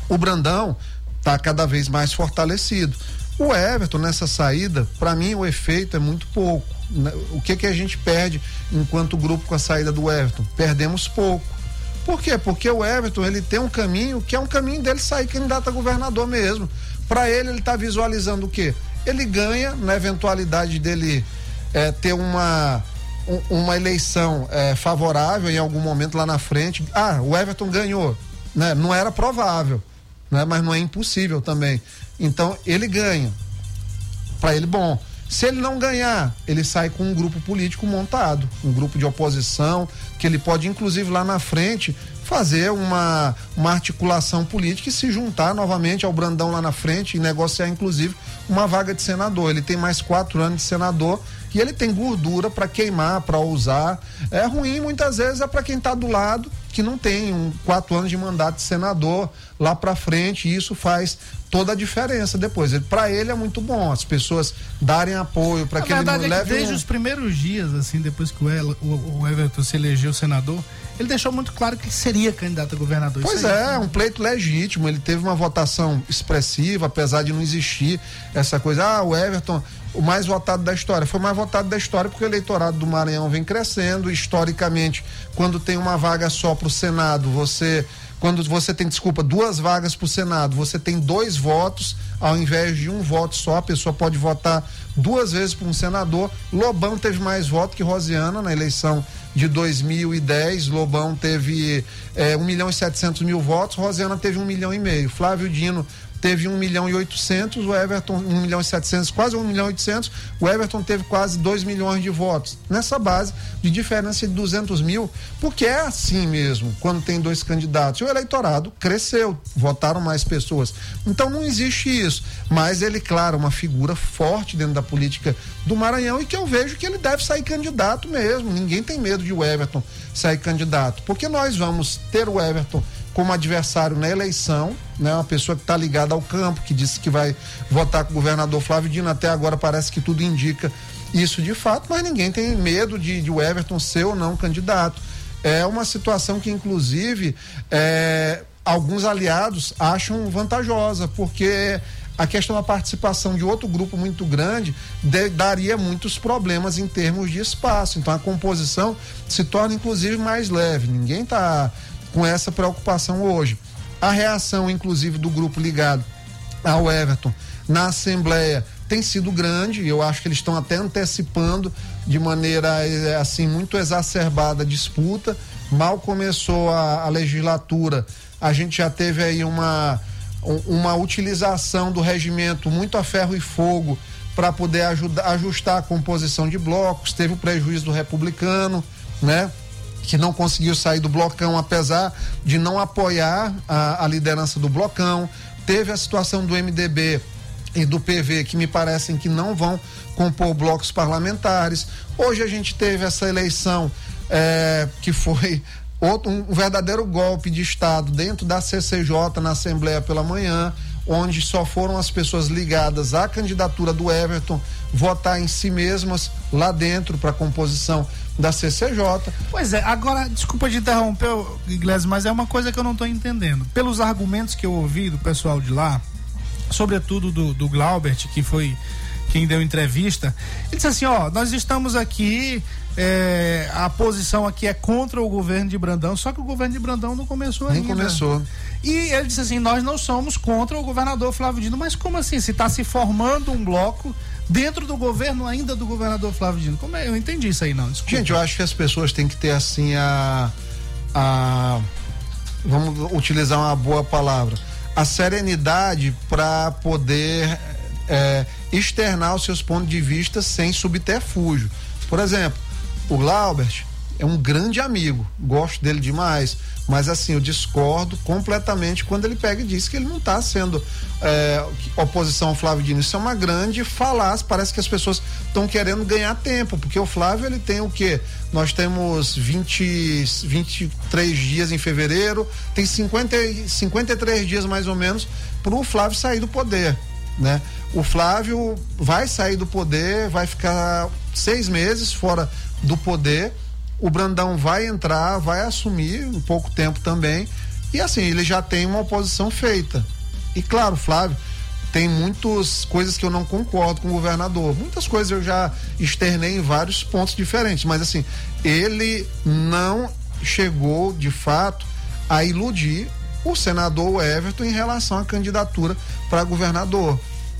o Brandão está cada vez mais fortalecido. O Everton nessa saída, para mim o efeito é muito pouco. Né? O que que a gente perde enquanto grupo com a saída do Everton? Perdemos pouco. Por quê? Porque o Everton ele tem um caminho que é um caminho dele sair candidato a governador mesmo. Para ele ele está visualizando o quê? Ele ganha na eventualidade dele é, ter uma uma eleição é, favorável em algum momento lá na frente. Ah, o Everton ganhou, né? Não era provável né? mas não é impossível também. Então ele ganha. Para ele, bom. Se ele não ganhar, ele sai com um grupo político montado, um grupo de oposição, que ele pode, inclusive, lá na frente, fazer uma, uma articulação política e se juntar novamente ao Brandão lá na frente e negociar, inclusive, uma vaga de senador. Ele tem mais quatro anos de senador e ele tem gordura para queimar, para usar. É ruim, muitas vezes, é para quem está do lado que não tem um, quatro anos de mandato de senador lá para frente, e isso faz toda a diferença depois. Para ele é muito bom as pessoas darem apoio para que ele não é leve. desde um... os primeiros dias, assim, depois que o, o, o Everton se elegeu senador, ele deixou muito claro que seria candidato a governador. Pois é, é um pleito legítimo. Ele teve uma votação expressiva, apesar de não existir essa coisa. Ah, o Everton o mais votado da história. Foi o mais votado da história porque o eleitorado do Maranhão vem crescendo. Historicamente, quando tem uma vaga só para o Senado, você. Quando você tem, desculpa, duas vagas para o Senado, você tem dois votos ao invés de um voto só. A pessoa pode votar duas vezes para um senador. Lobão teve mais votos que Rosiana na eleição de 2010. Lobão teve é, 1 milhão e 700 mil votos, Rosiana teve um milhão e meio. Flávio Dino teve 1 milhão e 800, o Everton 1 milhão e 700, quase 1 milhão e 800, o Everton teve quase 2 milhões de votos. Nessa base de diferença de 200 mil, porque é assim mesmo, quando tem dois candidatos. O eleitorado cresceu, votaram mais pessoas. Então não existe isso. Mas ele, claro, uma figura forte dentro da política do Maranhão e que eu vejo que ele deve sair candidato mesmo. Ninguém tem medo de o Everton sair candidato, porque nós vamos ter o Everton como adversário na eleição, né? Uma pessoa que está ligada ao campo, que disse que vai votar com o governador Flávio Dino, até agora parece que tudo indica isso de fato, mas ninguém tem medo de, de o Everton ser ou não candidato. É uma situação que, inclusive, é, alguns aliados acham vantajosa, porque a questão da participação de outro grupo muito grande de, daria muitos problemas em termos de espaço. Então a composição se torna inclusive mais leve. Ninguém está com essa preocupação hoje. A reação, inclusive, do grupo ligado ao Everton na Assembleia tem sido grande, eu acho que eles estão até antecipando de maneira eh, assim muito exacerbada a disputa. Mal começou a, a legislatura, a gente já teve aí uma, uma utilização do regimento muito a ferro e fogo para poder ajudar, ajustar a composição de blocos, teve o prejuízo do republicano, né? Que não conseguiu sair do blocão, apesar de não apoiar a, a liderança do blocão. Teve a situação do MDB e do PV que me parecem que não vão compor blocos parlamentares. Hoje a gente teve essa eleição é, que foi outro, um verdadeiro golpe de Estado dentro da CCJ na Assembleia pela manhã, onde só foram as pessoas ligadas à candidatura do Everton votar em si mesmas lá dentro para a composição da CCJ. Pois é, agora, desculpa de interromper, Iglesias, mas é uma coisa que eu não estou entendendo. Pelos argumentos que eu ouvi do pessoal de lá, sobretudo do, do Glaubert, que foi quem deu entrevista, ele disse assim: ó, nós estamos aqui é, a posição aqui é contra o governo de Brandão, só que o governo de Brandão não começou Nem ainda. começou. E ele disse assim: nós não somos contra o governador Flávio Dino, mas como assim? Se está se formando um bloco dentro do governo ainda do governador Flávio Dino. Como é? Eu entendi isso aí, não. Desculpa. Gente, eu acho que as pessoas têm que ter assim a. a vamos utilizar uma boa palavra. A serenidade para poder é, externar os seus pontos de vista sem subterfúgio. Por exemplo, o Glaubert é um grande amigo, gosto dele demais, mas assim, eu discordo completamente quando ele pega e diz que ele não está sendo é, oposição ao Flávio Dino. Isso é uma grande falácia, parece que as pessoas estão querendo ganhar tempo, porque o Flávio ele tem o quê? Nós temos 20, 23 dias em fevereiro, tem 50, e- 53 dias mais ou menos para o Flávio sair do poder, né? O Flávio vai sair do poder, vai ficar seis meses fora do poder. O Brandão vai entrar, vai assumir um pouco tempo também. E assim, ele já tem uma oposição feita. E claro, Flávio, tem muitas coisas que eu não concordo com o governador. Muitas coisas eu já externei em vários pontos diferentes, mas assim, ele não chegou de fato a iludir o senador Everton em relação à candidatura para governador.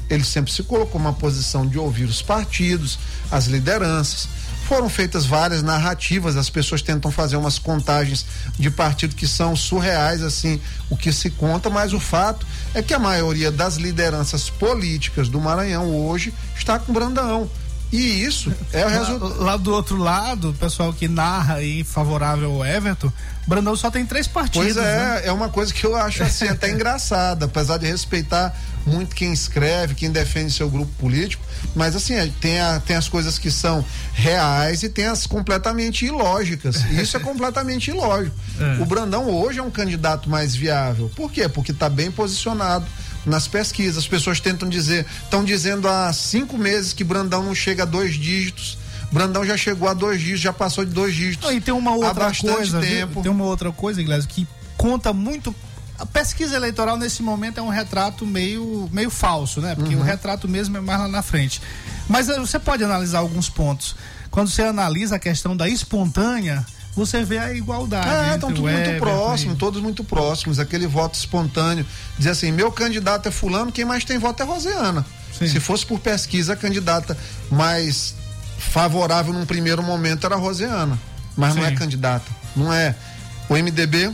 Ele sempre se colocou numa posição de ouvir os partidos, as lideranças. Foram feitas várias narrativas, as pessoas tentam fazer umas contagens de partido que são surreais, assim, o que se conta, mas o fato é que a maioria das lideranças políticas do Maranhão hoje está com Brandão. E isso é o resultado. Lá, lá do outro lado, o pessoal que narra aí favorável ao Everton, Brandão só tem três partidos. Pois é, né? é uma coisa que eu acho assim até engraçada, apesar de respeitar muito quem escreve, quem defende seu grupo político, mas assim, é, tem, a- tem as coisas que são reais e tem as completamente ilógicas. E isso é completamente ilógico. É. O Brandão hoje é um candidato mais viável. Por quê? Porque está bem posicionado nas pesquisas. As pessoas tentam dizer, estão dizendo há cinco meses que Brandão não chega a dois dígitos. Brandão já chegou a dois dígitos, já passou de dois dígitos. Não, e tem uma outra coisa, tempo. tem uma outra coisa, Iglesias, que conta muito. A pesquisa eleitoral nesse momento é um retrato meio, meio falso, né? Porque Uhum. o retrato mesmo é mais lá na frente. Mas eh, você pode analisar alguns pontos. Quando você analisa a questão da espontânea, você vê a igualdade. É, estão tudo muito e- todos muito próximos. Aquele voto espontâneo. Dizer assim, meu candidato é fulano, quem mais tem voto é Rosiana. Se fosse por pesquisa, a candidata mais favorável num primeiro momento era a Rosiana. Mas não é candidata. Não é. O MDB,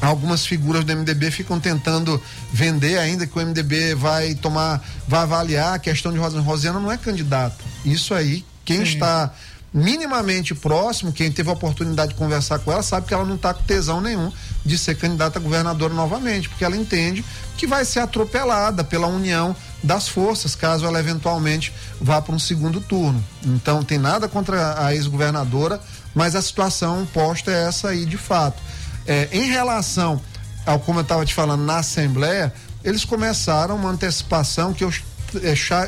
algumas figuras do MDB ficam tentando vender ainda que o MDB vai tomar, vai avaliar a questão de Rosiana. Rosiana não é candidata. Isso aí, quem Sim. está minimamente próximo, quem teve a oportunidade de conversar com ela, sabe que ela não está com tesão nenhum de ser candidata a governadora novamente, porque ela entende que vai ser atropelada pela união das forças, caso ela eventualmente vá para um segundo turno. Então, tem nada contra a ex-governadora, mas a situação posta é essa aí de fato. É, em relação ao, como eu estava te falando, na Assembleia, eles começaram uma antecipação que eu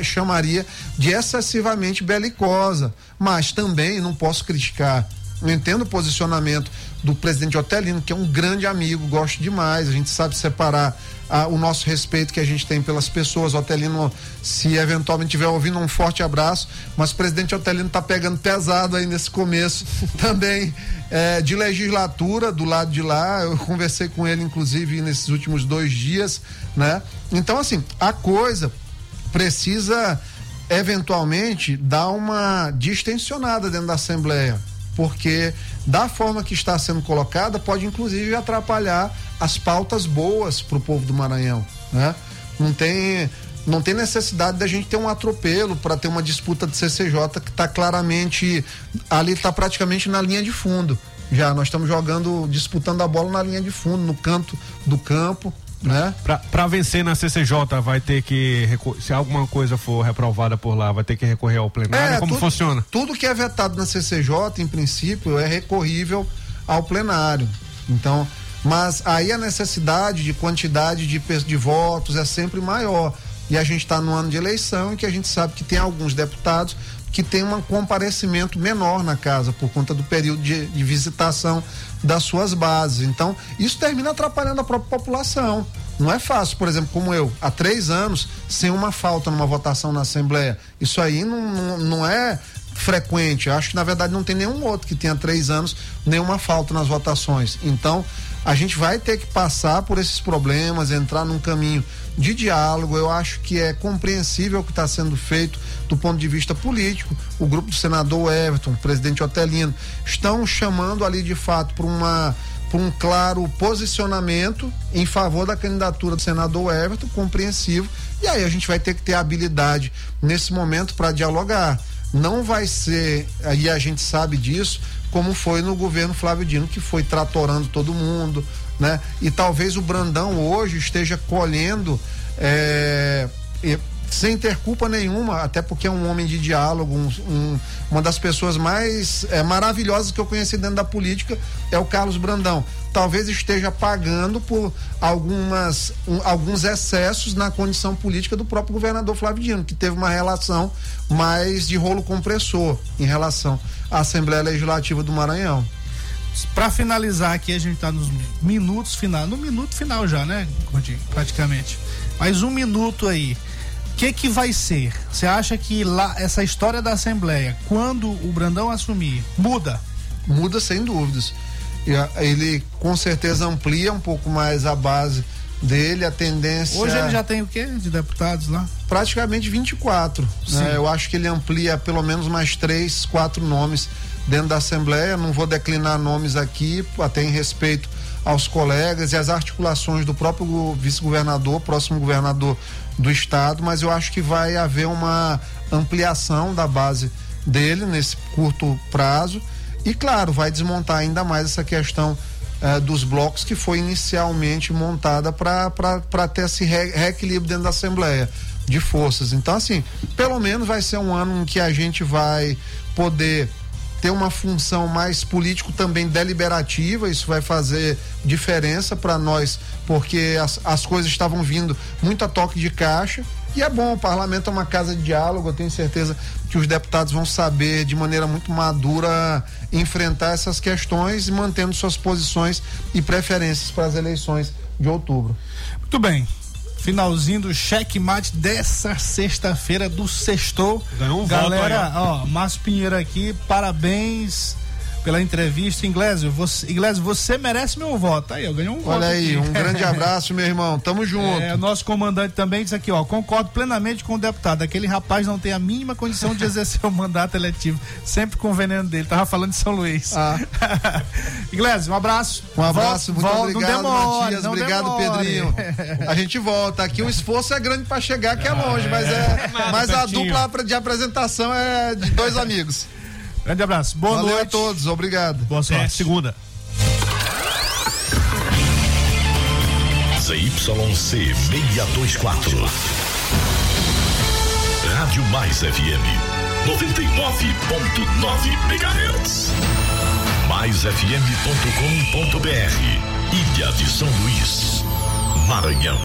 chamaria de excessivamente belicosa, mas também não posso criticar. Eu entendo o posicionamento do presidente Otelino, que é um grande amigo, gosto demais. A gente sabe separar ah, o nosso respeito que a gente tem pelas pessoas. Otelino, se eventualmente estiver ouvindo, um forte abraço. Mas o presidente Otelino está pegando pesado aí nesse começo também eh, de legislatura do lado de lá. Eu conversei com ele, inclusive, nesses últimos dois dias, né? Então, assim, a coisa precisa eventualmente dar uma distensionada dentro da Assembleia, porque da forma que está sendo colocada pode inclusive atrapalhar as pautas boas para o povo do Maranhão, né? Não tem não tem necessidade da gente ter um atropelo para ter uma disputa de CCJ que está claramente ali está praticamente na linha de fundo. Já nós estamos jogando, disputando a bola na linha de fundo, no canto do campo, né? Pra vencer na CCJ vai ter que se alguma coisa for reprovada por lá, vai ter que recorrer ao plenário. Como tudo, funciona? Tudo que é vetado na CCJ, em princípio, é recorrível ao plenário. Então, mas aí a necessidade de quantidade de, de votos é sempre maior. E a gente está no ano de eleição em que a gente sabe que tem alguns deputados que tem um comparecimento menor na casa por conta do período de, de visitação das suas bases. Então, isso termina atrapalhando a própria população. Não é fácil, por exemplo, como eu, há três anos, sem uma falta numa votação na Assembleia. Isso aí não, não, não é frequente. Eu acho que na verdade não tem nenhum outro que tenha três anos, nenhuma falta nas votações. Então, a gente vai ter que passar por esses problemas, entrar num caminho de diálogo. Eu acho que é compreensível o que está sendo feito do ponto de vista político. O grupo do senador Everton, o presidente Otelino, estão chamando ali de fato para uma por um claro posicionamento em favor da candidatura do senador Everton, compreensivo. E aí a gente vai ter que ter habilidade nesse momento para dialogar. Não vai ser, aí a gente sabe disso, como foi no governo Flávio Dino, que foi tratorando todo mundo, né? E talvez o Brandão hoje esteja colhendo é, sem ter culpa nenhuma, até porque é um homem de diálogo, um, um, uma das pessoas mais é, maravilhosas que eu conheci dentro da política é o Carlos Brandão. Talvez esteja pagando por algumas, um, alguns excessos na condição política do próprio governador Flávio Dino, que teve uma relação mais de rolo compressor em relação à Assembleia Legislativa do Maranhão. Para finalizar aqui, a gente está nos minutos final, no minuto final já, né, Gordinho? Praticamente. Mais um minuto aí que que vai ser? Você acha que lá essa história da Assembleia, quando o Brandão assumir, muda? Muda sem dúvidas. Ele com certeza amplia um pouco mais a base dele, a tendência. Hoje ele já tem o quê de deputados lá? Praticamente 24. Né? Eu acho que ele amplia pelo menos mais três, quatro nomes dentro da Assembleia. Não vou declinar nomes aqui, até em respeito aos colegas e às articulações do próprio vice-governador, próximo governador do estado, mas eu acho que vai haver uma ampliação da base dele nesse curto prazo e claro vai desmontar ainda mais essa questão eh, dos blocos que foi inicialmente montada para ter esse re reequilíbrio dentro da Assembleia de forças. Então, assim, pelo menos vai ser um ano em que a gente vai poder ter uma função mais político também deliberativa, isso vai fazer diferença para nós, porque as, as coisas estavam vindo muito a toque de caixa. E é bom, o parlamento é uma casa de diálogo, eu tenho certeza que os deputados vão saber de maneira muito madura enfrentar essas questões, mantendo suas posições e preferências para as eleições de outubro. Muito bem finalzinho do checkmate dessa sexta-feira do Sextou. Ganhou um Galera, voto aí, ó, Márcio Pinheiro aqui, parabéns pela entrevista, Inglésio. Você, Inglésio, você merece meu voto. Aí, eu ganhei um Olha voto. aí, aqui. um grande abraço, meu irmão. Tamo junto. É, nosso comandante também diz aqui, ó, concordo plenamente com o deputado. Aquele rapaz não tem a mínima condição de exercer o mandato eletivo, sempre com o veneno dele. Tava falando de São Luís. Ah. Iglesias, um abraço. Um abraço, Volta, muito volta, obrigado, não demore, Matias. Obrigado, demore. Pedrinho. A gente volta. Aqui o esforço é grande para chegar, que é longe, mas é. Mas a dupla de apresentação é de dois amigos. Grande abraço. Boa Valeu noite. a todos, obrigado. Boa sorte. É, segunda. ZYC 624. Rádio Mais FM 99.9 MHz. MaisFM.com.br. Ilha de São Luís, Maranhão.